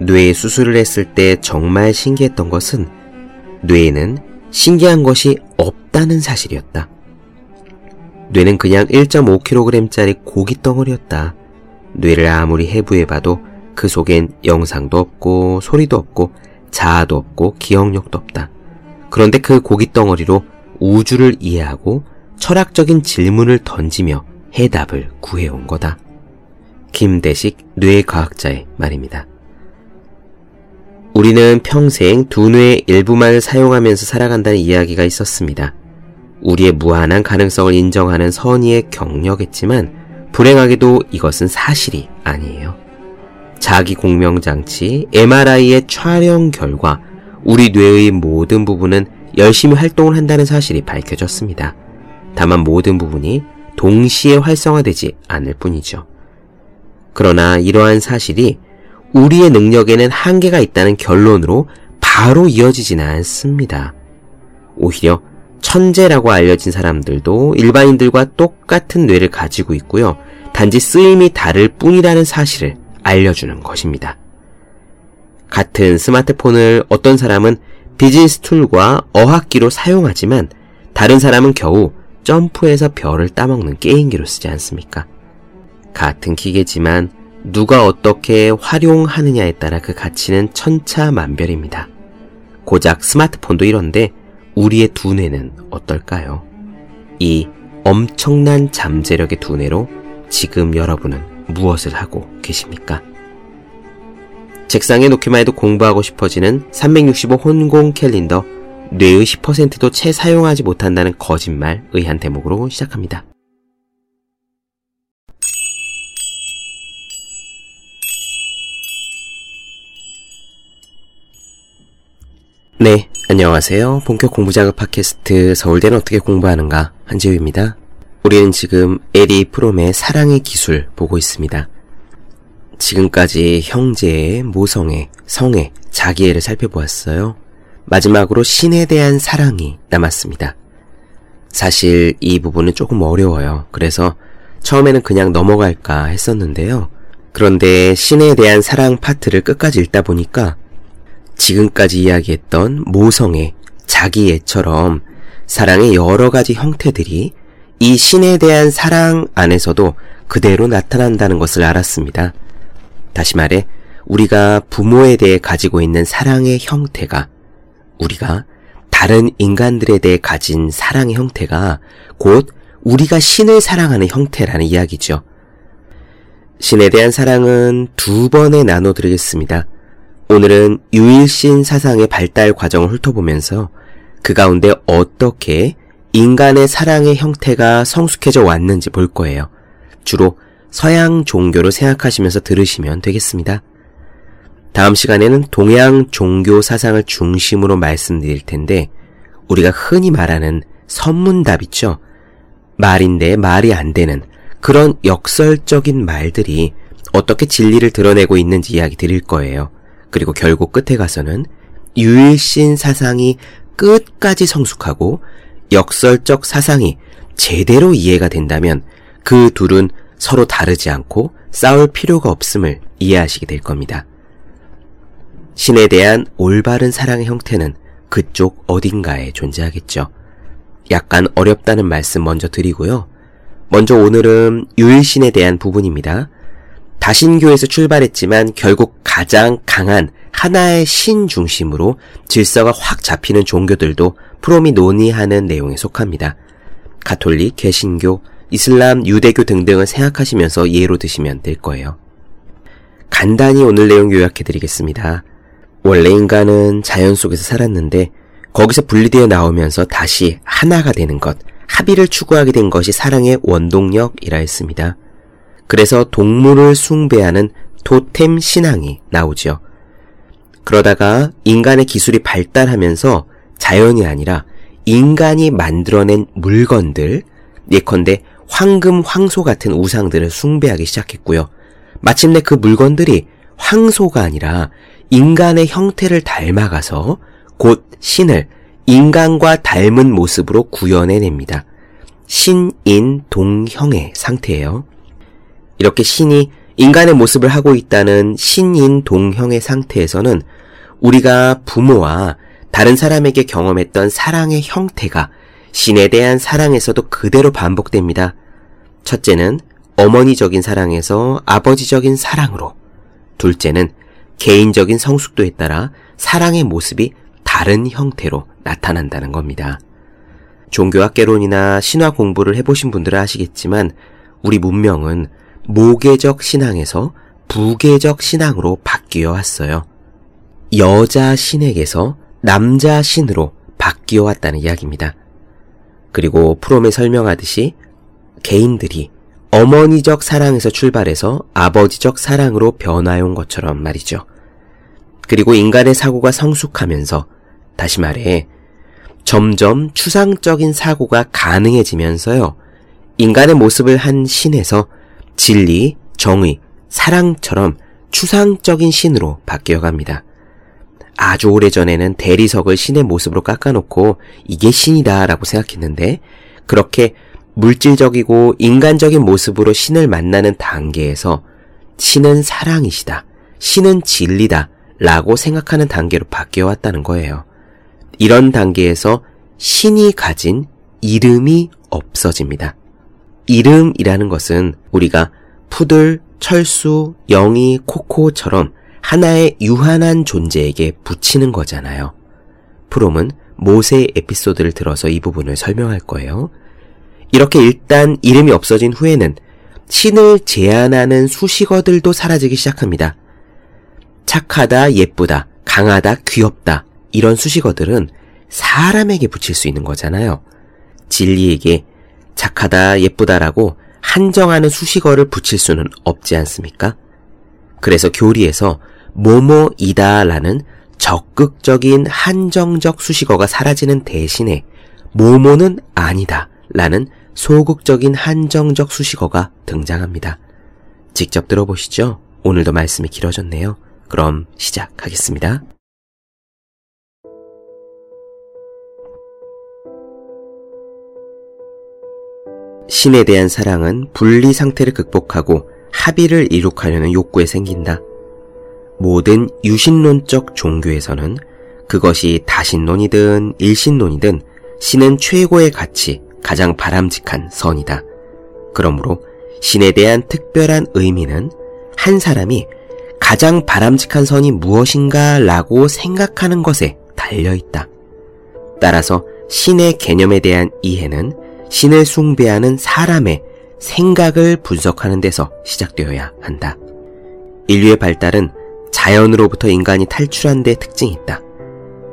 뇌 수술을 했을 때 정말 신기했던 것은 뇌에는 신기한 것이 없다는 사실이었다. 뇌는 그냥 1.5kg짜리 고기 덩어리였다. 뇌를 아무리 해부해봐도 그 속엔 영상도 없고 소리도 없고 자아도 없고 기억력도 없다. 그런데 그 고기 덩어리로 우주를 이해하고 철학적인 질문을 던지며 해답을 구해온 거다. 김대식 뇌과학자의 말입니다. 우리는 평생 두뇌의 일부만을 사용하면서 살아간다는 이야기가 있었습니다. 우리의 무한한 가능성을 인정하는 선의의 격려겠지만 불행하게도 이것은 사실이 아니에요. 자기 공명장치 MRI의 촬영 결과 우리 뇌의 모든 부분은 열심히 활동을 한다는 사실이 밝혀졌습니다. 다만 모든 부분이 동시에 활성화되지 않을 뿐이죠. 그러나 이러한 사실이 우리의 능력에는 한계가 있다는 결론으로 바로 이어지지는 않습니다. 오히려 천재라고 알려진 사람들도 일반인들과 똑같은 뇌를 가지고 있고요. 단지 쓰임이 다를 뿐이라는 사실을 알려주는 것입니다. 같은 스마트폰을 어떤 사람은 비즈니스 툴과 어학기로 사용하지만 다른 사람은 겨우 점프해서 별을 따먹는 게임기로 쓰지 않습니까? 같은 기계지만 누가 어떻게 활용하느냐에 따라 그 가치는 천차만별입니다. 고작 스마트폰도 이런데 우리의 두뇌는 어떨까요? 이 엄청난 잠재력의 두뇌로 지금 여러분은 무엇을 하고 계십니까? 책상에 놓기만 해도 공부하고 싶어지는 365 혼공 캘린더 뇌의 10%도 채 사용하지 못한다는 거짓말 의 한 대목으로 시작합니다. 네, 안녕하세요. 본격 공부작업 팟캐스트 서울대는 어떻게 공부하는가 한지우입니다. 우리는 지금 에리 프롬의 사랑의 기술 보고 있습니다. 지금까지 형제의, 모성의, 성의, 자기애를 살펴보았어요. 마지막으로 신에 대한 사랑이 남았습니다. 사실 이 부분은 조금 어려워요. 그래서 처음에는 그냥 넘어갈까 했었는데요. 그런데 신에 대한 사랑 파트를 끝까지 읽다 보니까 지금까지 이야기했던 모성애, 자기애처럼 사랑의 여러 가지 형태들이 이 신에 대한 사랑 안에서도 그대로 나타난다는 것을 알았습니다. 다시 말해, 우리가 부모에 대해 가지고 있는 사랑의 형태가 우리가 다른 인간들에 대해 가진 사랑의 형태가 곧 우리가 신을 사랑하는 형태라는 이야기죠. 신에 대한 사랑은 두 번에 나눠 드리겠습니다. 오늘은 유일신 사상의 발달 과정을 훑어보면서 그 가운데 어떻게 인간의 사랑의 형태가 성숙해져 왔는지 볼 거예요. 주로 서양 종교로 생각하시면서 들으시면 되겠습니다. 다음 시간에는 동양 종교 사상을 중심으로 말씀드릴 텐데 우리가 흔히 말하는 선문답 있죠? 말인데 말이 안 되는 그런 역설적인 말들이 어떻게 진리를 드러내고 있는지 이야기 드릴 거예요. 그리고 결국 끝에 가서는 유일신 사상이 끝까지 성숙하고 역설적 사상이 제대로 이해가 된다면 그 둘은 서로 다르지 않고 싸울 필요가 없음을 이해하시게 될 겁니다. 신에 대한 올바른 사랑의 형태는 그쪽 어딘가에 존재하겠죠. 약간 어렵다는 말씀 먼저 드리고요. 먼저 오늘은 유일신에 대한 부분입니다. 다신교에서 출발했지만 결국 가장 강한 하나의 신 중심으로 질서가 확 잡히는 종교들도 프롬이 논의하는 내용에 속합니다. 가톨릭, 개신교, 이슬람, 유대교 등등을 생각하시면서 예로 드시면 될 거예요. 간단히 오늘 내용 요약해 드리겠습니다. 원래 인간은 자연 속에서 살았는데 거기서 분리되어 나오면서 다시 하나가 되는 것, 합의를 추구하게 된 것이 사랑의 원동력이라 했습니다. 그래서 동물을 숭배하는 토템 신앙이 나오죠. 그러다가 인간의 기술이 발달하면서 자연이 아니라 인간이 만들어낸 물건들, 예컨대 황금 황소 같은 우상들을 숭배하기 시작했고요. 마침내 그 물건들이 황소가 아니라 인간의 형태를 닮아가서 곧 신을 인간과 닮은 모습으로 구현해냅니다. 신인 동형의 상태예요. 이렇게 신이 인간의 모습을 하고 있다는 신인 동형의 상태에서는 우리가 부모와 다른 사람에게 경험했던 사랑의 형태가 신에 대한 사랑에서도 그대로 반복됩니다. 첫째는 어머니적인 사랑에서 아버지적인 사랑으로, 둘째는 개인적인 성숙도에 따라 사랑의 모습이 다른 형태로 나타난다는 겁니다. 종교학개론이나 신화 공부를 해보신 분들은 아시겠지만 우리 문명은 모계적 신앙에서 부계적 신앙으로 바뀌어 왔어요. 여자 신에게서 남자 신으로 바뀌어 왔다는 이야기입니다. 그리고 프롬에 설명하듯이 개인들이 어머니적 사랑에서 출발해서 아버지적 사랑으로 변화해 온 것처럼 말이죠. 그리고 인간의 사고가 성숙하면서 다시 말해 점점 추상적인 사고가 가능해지면서요. 인간의 모습을 한 신에서 진리, 정의, 사랑처럼 추상적인 신으로 바뀌어 갑니다. 아주 오래전에는 대리석을 신의 모습으로 깎아놓고 이게 신이다 라고 생각했는데 그렇게 물질적이고 인간적인 모습으로 신을 만나는 단계에서 신은 사랑이시다. 신은 진리다. 라고 생각하는 단계로 바뀌어 왔다는 거예요. 이런 단계에서 신이 가진 이름이 없어집니다. 이름이라는 것은 우리가 푸들, 철수, 영희, 코코처럼 하나의 유한한 존재에게 붙이는 거잖아요. 프롬은 모세의 에피소드를 들어서 이 부분을 설명할 거예요. 이렇게 일단 이름이 없어진 후에는 신을 제안하는 수식어들도 사라지기 시작합니다. 착하다, 예쁘다, 강하다, 귀엽다, 이런 수식어들은 사람에게 붙일 수 있는 거잖아요. 진리에게 착하다, 예쁘다라고 한정하는 수식어를 붙일 수는 없지 않습니까? 그래서 교리에서 모모이다라는 적극적인 한정적 수식어가 사라지는 대신에 모모는 아니다 라는 소극적인 한정적 수식어가 등장합니다. 직접 들어보시죠. 오늘도 말씀이 길어졌네요. 그럼 시작하겠습니다. 신에 대한 사랑은 분리 상태를 극복하고 합의를 이룩하려는 욕구에 생긴다. 모든 유신론적 종교에서는 그것이 다신론이든 일신론이든 신은 최고의 가치, 가장 바람직한 선이다. 그러므로 신에 대한 특별한 의미는 한 사람이 가장 바람직한 선이 무엇인가 라고 생각하는 것에 달려 있다. 따라서 신의 개념에 대한 이해는 신을 숭배하는 사람의 생각을 분석하는 데서 시작되어야 한다. 인류의 발달은 자연으로부터 인간이 탈출한 데 특징이 있다.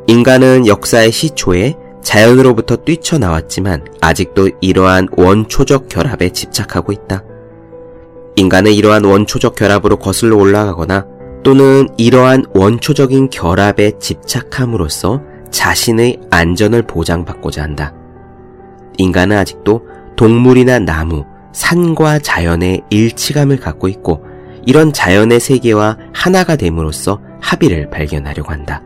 인간은 역사의 시초에 자연으로부터 뛰쳐나왔지만 아직도 이러한 원초적 결합에 집착하고 있다. 인간은 이러한 원초적 결합으로 거슬러 올라가거나 또는 이러한 원초적인 결합에 집착함으로써 자신의 안전을 보장받고자 한다. 인간은 아직도 동물이나 나무, 산과 자연의 일치감을 갖고 있고 이런 자연의 세계와 하나가 됨으로써 합의를 발견하려고 한다.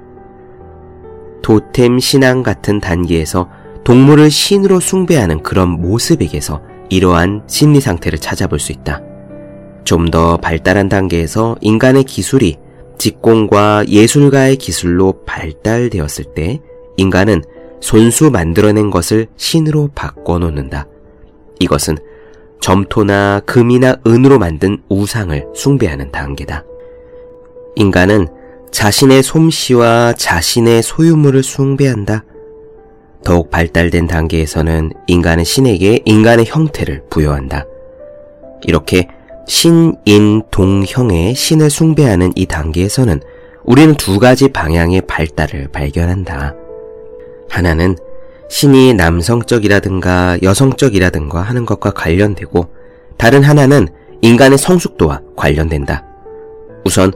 도템 신앙 같은 단계에서 동물을 신으로 숭배하는 그런 모습에게서 이러한 심리 상태를 찾아볼 수 있다. 좀 더 발달한 단계에서 인간의 기술이 직공과 예술가의 기술로 발달되었을 때 인간은 손수 만들어낸 것을 신으로 바꿔놓는다. 이것은 점토나 금이나 은으로 만든 우상을 숭배하는 단계다. 인간은 자신의 솜씨와 자신의 소유물을 숭배한다. 더욱 발달된 단계에서는 인간은 신에게 인간의 형태를 부여한다. 이렇게 신인 동형의 신을 숭배하는 이 단계에서는 우리는 두 가지 방향의 발달을 발견한다. 하나는 신이 남성적이라든가 여성적이라든가 하는 것과 관련되고 다른 하나는 인간의 성숙도와 관련된다. 우선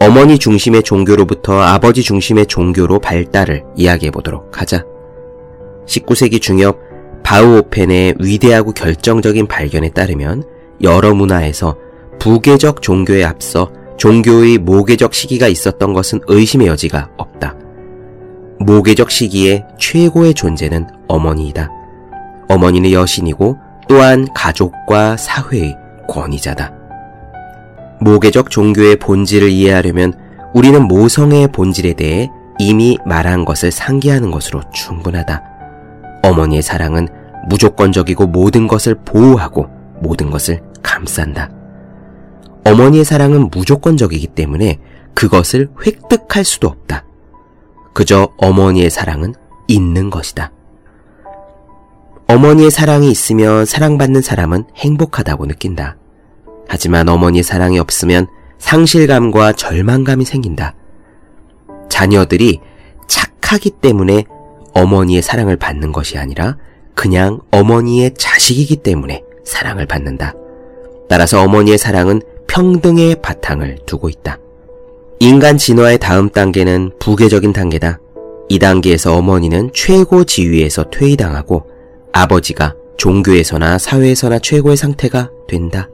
어머니 중심의 종교로부터 아버지 중심의 종교로 발달을 이야기해 보도록 하자. 19세기 중엽 바우오펜의 위대하고 결정적인 발견에 따르면 여러 문화에서 부계적 종교에 앞서 종교의 모계적 시기가 있었던 것은 의심의 여지가 없다. 모계적 시기의 최고의 존재는 어머니이다. 어머니는 여신이고 또한 가족과 사회의 권위자다. 모계적 종교의 본질을 이해하려면 우리는 모성의 본질에 대해 이미 말한 것을 상기하는 것으로 충분하다. 어머니의 사랑은 무조건적이고 모든 것을 보호하고 모든 것을 감싼다. 어머니의 사랑은 무조건적이기 때문에 그것을 획득할 수도 없다. 그저 어머니의 사랑은 있는 것이다. 어머니의 사랑이 있으면 사랑받는 사람은 행복하다고 느낀다. 하지만 어머니의 사랑이 없으면 상실감과 절망감이 생긴다. 자녀들이 착하기 때문에 어머니의 사랑을 받는 것이 아니라 그냥 어머니의 자식이기 때문에 사랑을 받는다. 따라서 어머니의 사랑은 평등의 바탕을 두고 있다. 인간 진화의 다음 단계는 부계적인 단계다. 이 단계에서 어머니는 최고 지위에서 퇴위당하고 아버지가 종교에서나 사회에서나 최고의 상태가 된다.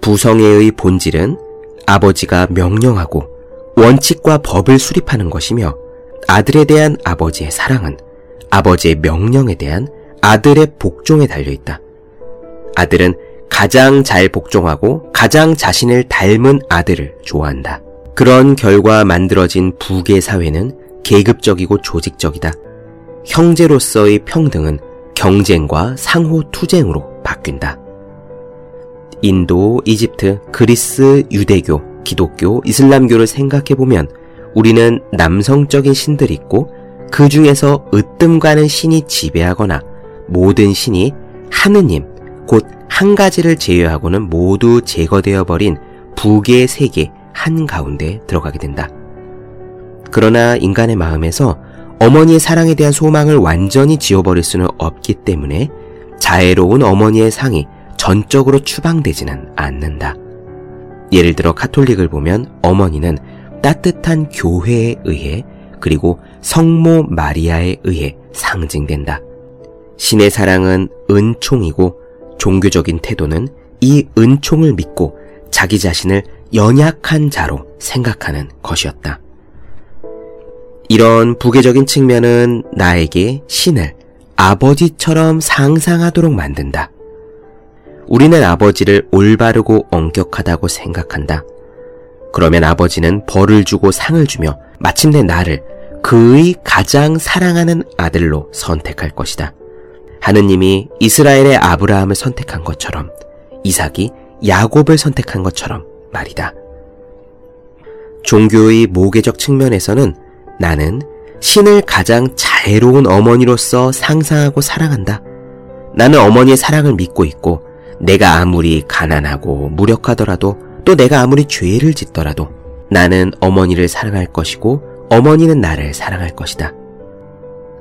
부성애의 본질은 아버지가 명령하고 원칙과 법을 수립하는 것이며 아들에 대한 아버지의 사랑은 아버지의 명령에 대한 아들의 복종에 달려 있다. 아들은 가장 잘 복종하고 가장 자신을 닮은 아들을 좋아한다. 그런 결과 만들어진 부계 사회는 계급적이고 조직적이다. 형제로서의 평등은 경쟁과 상호 투쟁으로 바뀐다. 인도, 이집트, 그리스, 유대교, 기독교, 이슬람교를 생각해 보면 우리는 남성적인 신들이 있고 그 중에서 으뜸가는 신이 지배하거나 모든 신이 하느님, 곧 한 가지를 제외하고는 모두 제거되어 버린 부계 세계 한가운데 들어가게 된다. 그러나 인간의 마음에서 어머니의 사랑에 대한 소망을 완전히 지워버릴 수는 없기 때문에 자애로운 어머니의 상이 전적으로 추방되지는 않는다. 예를 들어 카톨릭을 보면 어머니는 따뜻한 교회에 의해 그리고 성모 마리아에 의해 상징된다. 신의 사랑은 은총이고 종교적인 태도는 이 은총을 믿고 자기 자신을 연약한 자로 생각하는 것이었다. 이런 부계적인 측면은 나에게 신을 아버지처럼 상상하도록 만든다. 우리는 아버지를 올바르고 엄격하다고 생각한다. 그러면 아버지는 벌을 주고 상을 주며 마침내 나를 그의 가장 사랑하는 아들로 선택할 것이다. 하느님이 이스라엘의 아브라함을 선택한 것처럼 이삭이 야곱을 선택한 것처럼 말이다. 종교의 모계적 측면에서는 나는 신을 가장 자애로운 어머니로서 상상하고 사랑한다. 나는 어머니의 사랑을 믿고 있고 내가 아무리 가난하고 무력하더라도 또 내가 아무리 죄를 짓더라도 나는 어머니를 사랑할 것이고 어머니는 나를 사랑할 것이다.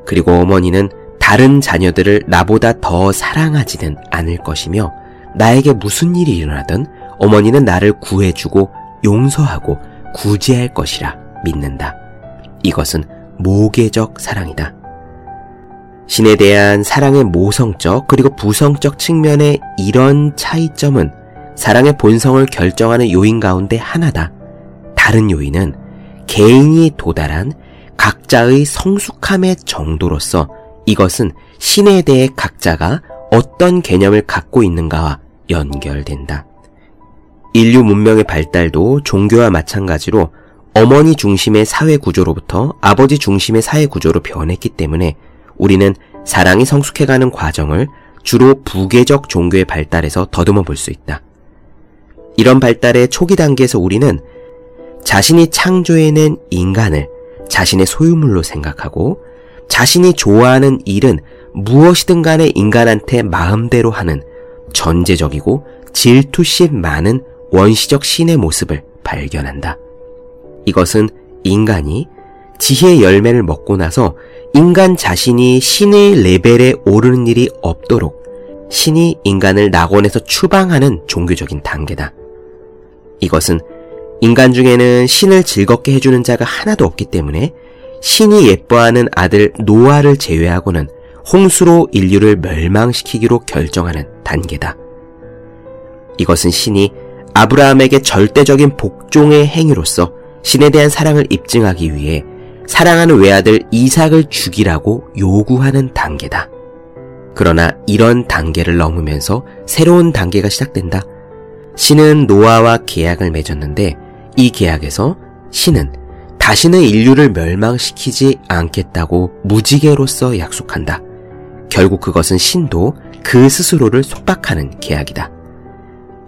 그리고 어머니는 다른 자녀들을 나보다 더 사랑하지는 않을 것이며 나에게 무슨 일이 일어나든 어머니는 나를 구해주고 용서하고 구제할 것이라 믿는다. 이것은 모계적 사랑이다. 신에 대한 사랑의 모성적 그리고 부성적 측면의 이런 차이점은 사랑의 본성을 결정하는 요인 가운데 하나다. 다른 요인은 개인이 도달한 각자의 성숙함의 정도로서 이것은 신에 대해 각자가 어떤 개념을 갖고 있는가와 연결된다. 인류 문명의 발달도 종교와 마찬가지로 어머니 중심의 사회 구조로부터 아버지 중심의 사회 구조로 변했기 때문에 우리는 사랑이 성숙해가는 과정을 주로 부계적 종교의 발달에서 더듬어 볼 수 있다. 이런 발달의 초기 단계에서 우리는 자신이 창조해낸 인간을 자신의 소유물로 생각하고 자신이 좋아하는 일은 무엇이든 간에 인간한테 마음대로 하는 전제적이고 질투심 많은 원시적 신의 모습을 발견한다. 이것은 인간이 지혜의 열매를 먹고 나서 인간 자신이 신의 레벨에 오르는 일이 없도록 신이 인간을 낙원에서 추방하는 종교적인 단계다. 이것은 인간 중에는 신을 즐겁게 해주는 자가 하나도 없기 때문에 신이 예뻐하는 아들 노아를 제외하고는 홍수로 인류를 멸망시키기로 결정하는 단계다. 이것은 신이 아브라함에게 절대적인 복종의 행위로서 신에 대한 사랑을 입증하기 위해 사랑하는 외아들 이삭을 죽이라고 요구하는 단계다. 그러나 이런 단계를 넘으면서 새로운 단계가 시작된다. 신은 노아와 계약을 맺었는데 이 계약에서 신은 다시는 인류를 멸망시키지 않겠다고 무지개로서 약속한다. 결국 그것은 신도 그 스스로를 속박하는 계약이다.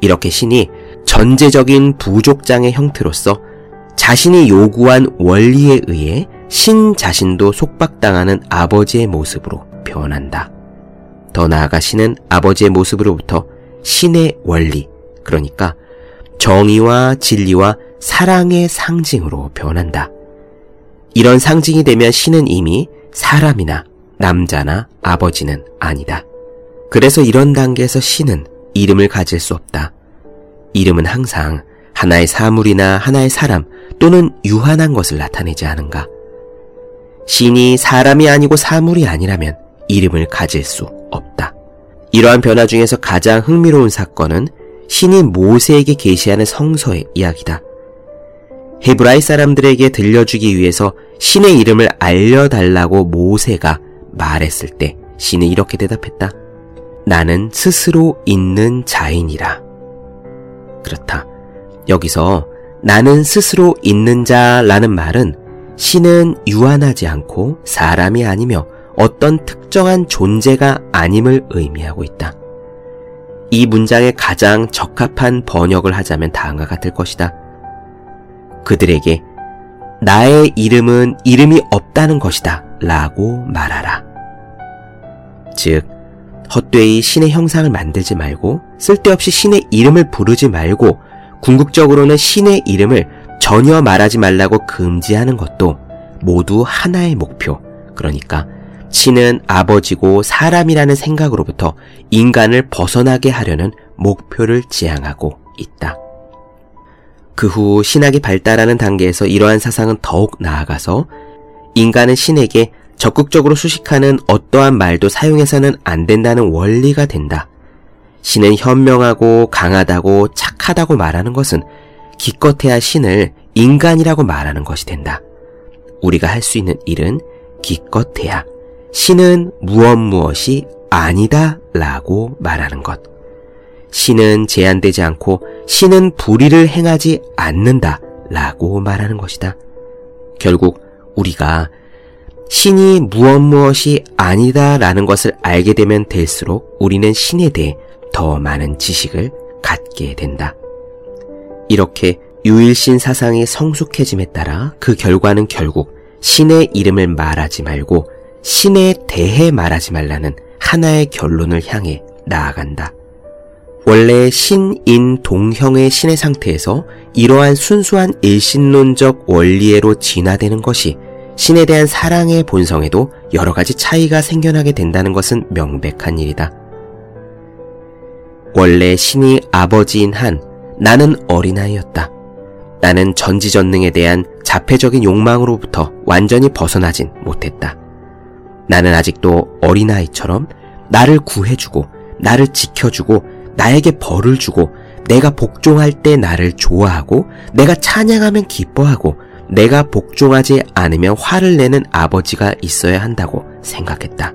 이렇게 신이 전제적인 부족장의 형태로서 자신이 요구한 원리에 의해 신 자신도 속박당하는 아버지의 모습으로 변한다. 더 나아가 신은 아버지의 모습으로부터 신의 원리, 그러니까 정의와 진리와 사랑의 상징으로 변한다. 이런 상징이 되면 신은 이미 사람이나 남자나 아버지는 아니다. 그래서 이런 단계에서 신은 이름을 가질 수 없다. 이름은 항상 하나의 사물이나 하나의 사람 또는 유한한 것을 나타내지 않은가. 신이 사람이 아니고 사물이 아니라면 이름을 가질 수 없다. 이러한 변화 중에서 가장 흥미로운 사건은 신이 모세에게 계시하는 성서의 이야기다. 헤브라이 사람들에게 들려주기 위해서 신의 이름을 알려달라고 모세가 말했을 때 신은 이렇게 대답했다. 나는 스스로 있는 자인이라. 그렇다. 여기서 나는 스스로 있는 자라는 말은 신은 유한하지 않고 사람이 아니며 어떤 특정한 존재가 아님을 의미하고 있다. 이 문장에 가장 적합한 번역을 하자면 다음과 같을 것이다. 그들에게 나의 이름은 이름이 없다는 것이다 라고 말하라. 즉, 헛되이 신의 형상을 만들지 말고 쓸데없이 신의 이름을 부르지 말고 궁극적으로는 신의 이름을 전혀 말하지 말라고 금지하는 것도 모두 하나의 목표, 그러니까 신은 아버지고 사람이라는 생각으로부터 인간을 벗어나게 하려는 목표를 지향하고 있다. 그 후 신학이 발달하는 단계에서 이러한 사상은 더욱 나아가서 인간은 신에게 적극적으로 수식하는 어떠한 말도 사용해서는 안 된다는 원리가 된다. 신은 현명하고 강하다고 착하다고 말하는 것은 기껏해야 신을 인간이라고 말하는 것이 된다. 우리가 할 수 있는 일은 기껏해야 신은 무엇 무엇이 아니다 라고 말하는 것. 신은 제한되지 않고 신은 불의를 행하지 않는다 라고 말하는 것이다. 결국 우리가 신이 무엇 무엇이 아니다 라는 것을 알게 되면 될수록 우리는 신에 대해 더 많은 지식을 갖게 된다. 이렇게 유일신 사상이 성숙해짐에 따라 그 결과는 결국 신의 이름을 말하지 말고 신에 대해 말하지 말라는 하나의 결론을 향해 나아간다. 원래 신인 동형의 신의 상태에서 이러한 순수한 일신론적 원리애로 진화되는 것이 신에 대한 사랑의 본성에도 여러 가지 차이가 생겨나게 된다는 것은 명백한 일이다. 원래 신이 아버지인 한 나는 어린아이였다. 나는 전지전능에 대한 자폐적인 욕망으로부터 완전히 벗어나진 못했다. 나는 아직도 어린아이처럼 나를 구해주고 나를 지켜주고 나에게 벌을 주고 내가 복종할 때 나를 좋아하고 내가 찬양하면 기뻐하고 내가 복종하지 않으면 화를 내는 아버지가 있어야 한다고 생각했다.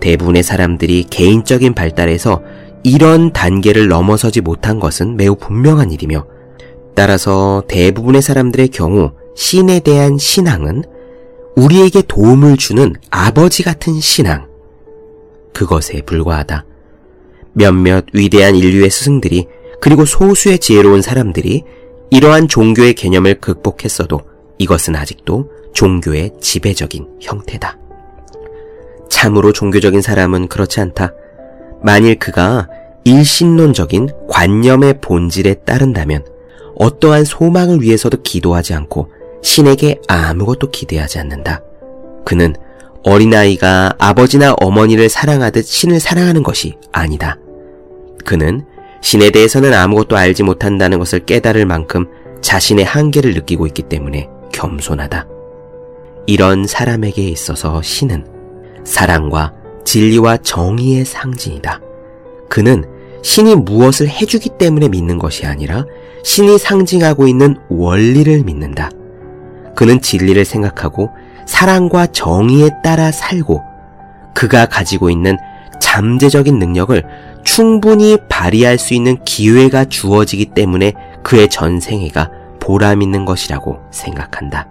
대부분의 사람들이 개인적인 발달에서 이런 단계를 넘어서지 못한 것은 매우 분명한 일이며 따라서 대부분의 사람들의 경우 신에 대한 신앙은 우리에게 도움을 주는 아버지 같은 신앙. 그것에 불과하다. 몇몇 위대한 인류의 스승들이 그리고 소수의 지혜로운 사람들이 이러한 종교의 개념을 극복했어도 이것은 아직도 종교의 지배적인 형태다. 참으로 종교적인 사람은 그렇지 않다. 만일 그가 일신론적인 관념의 본질에 따른다면 어떠한 소망을 위해서도 기도하지 않고 신에게 아무것도 기대하지 않는다. 그는 어린아이가 아버지나 어머니를 사랑하듯 신을 사랑하는 것이 아니다. 그는 신에 대해서는 아무것도 알지 못한다는 것을 깨달을 만큼 자신의 한계를 느끼고 있기 때문에 겸손하다. 이런 사람에게 있어서 신은 사랑과 진리와 정의의 상징이다. 그는 신이 무엇을 해주기 때문에 믿는 것이 아니라 신이 상징하고 있는 원리를 믿는다. 그는 진리를 생각하고 사랑과 정의에 따라 살고 그가 가지고 있는 잠재적인 능력을 충분히 발휘할 수 있는 기회가 주어지기 때문에 그의 전생애가 보람 있는 것이라고 생각한다.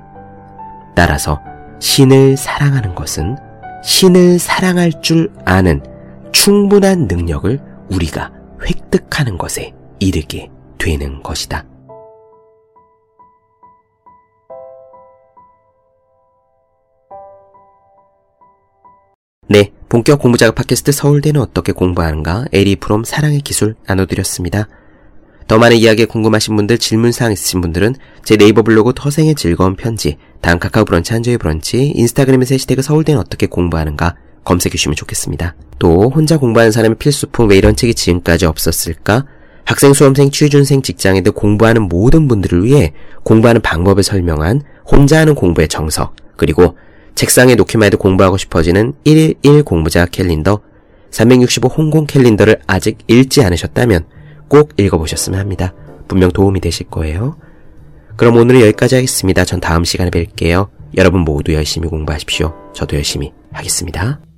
따라서 신을 사랑하는 것은 신을 사랑할 줄 아는 충분한 능력을 우리가 획득하는 것에 이르게 되는 것이다. 네, 본격 공부작업 팟캐스트 서울대는 어떻게 공부하는가 에리 프롬 사랑의 기술 나눠드렸습니다. 더 많은 이야기에 궁금하신 분들, 질문사항 있으신 분들은 제 네이버 블로그 터생의 즐거운 편지, 다음 카카오 브런치 한조의 브런치, 인스타그램에서 해시태그 서울대는 어떻게 공부하는가 검색해 주시면 좋겠습니다. 또 혼자 공부하는 사람의 필수품 왜 이런 책이 지금까지 없었을까? 학생, 수험생, 취준생, 직장인들 공부하는 모든 분들을 위해 공부하는 방법을 설명한 혼자 하는 공부의 정석, 그리고 책상에 놓기만 해도 공부하고 싶어지는 1일1 공부자 캘린더, 365 홍콩 캘린더를 아직 읽지 않으셨다면 꼭 읽어보셨으면 합니다. 분명 도움이 되실 거예요. 그럼 오늘은 여기까지 하겠습니다. 전 다음 시간에 뵐게요. 여러분 모두 열심히 공부하십시오. 저도 열심히 하겠습니다.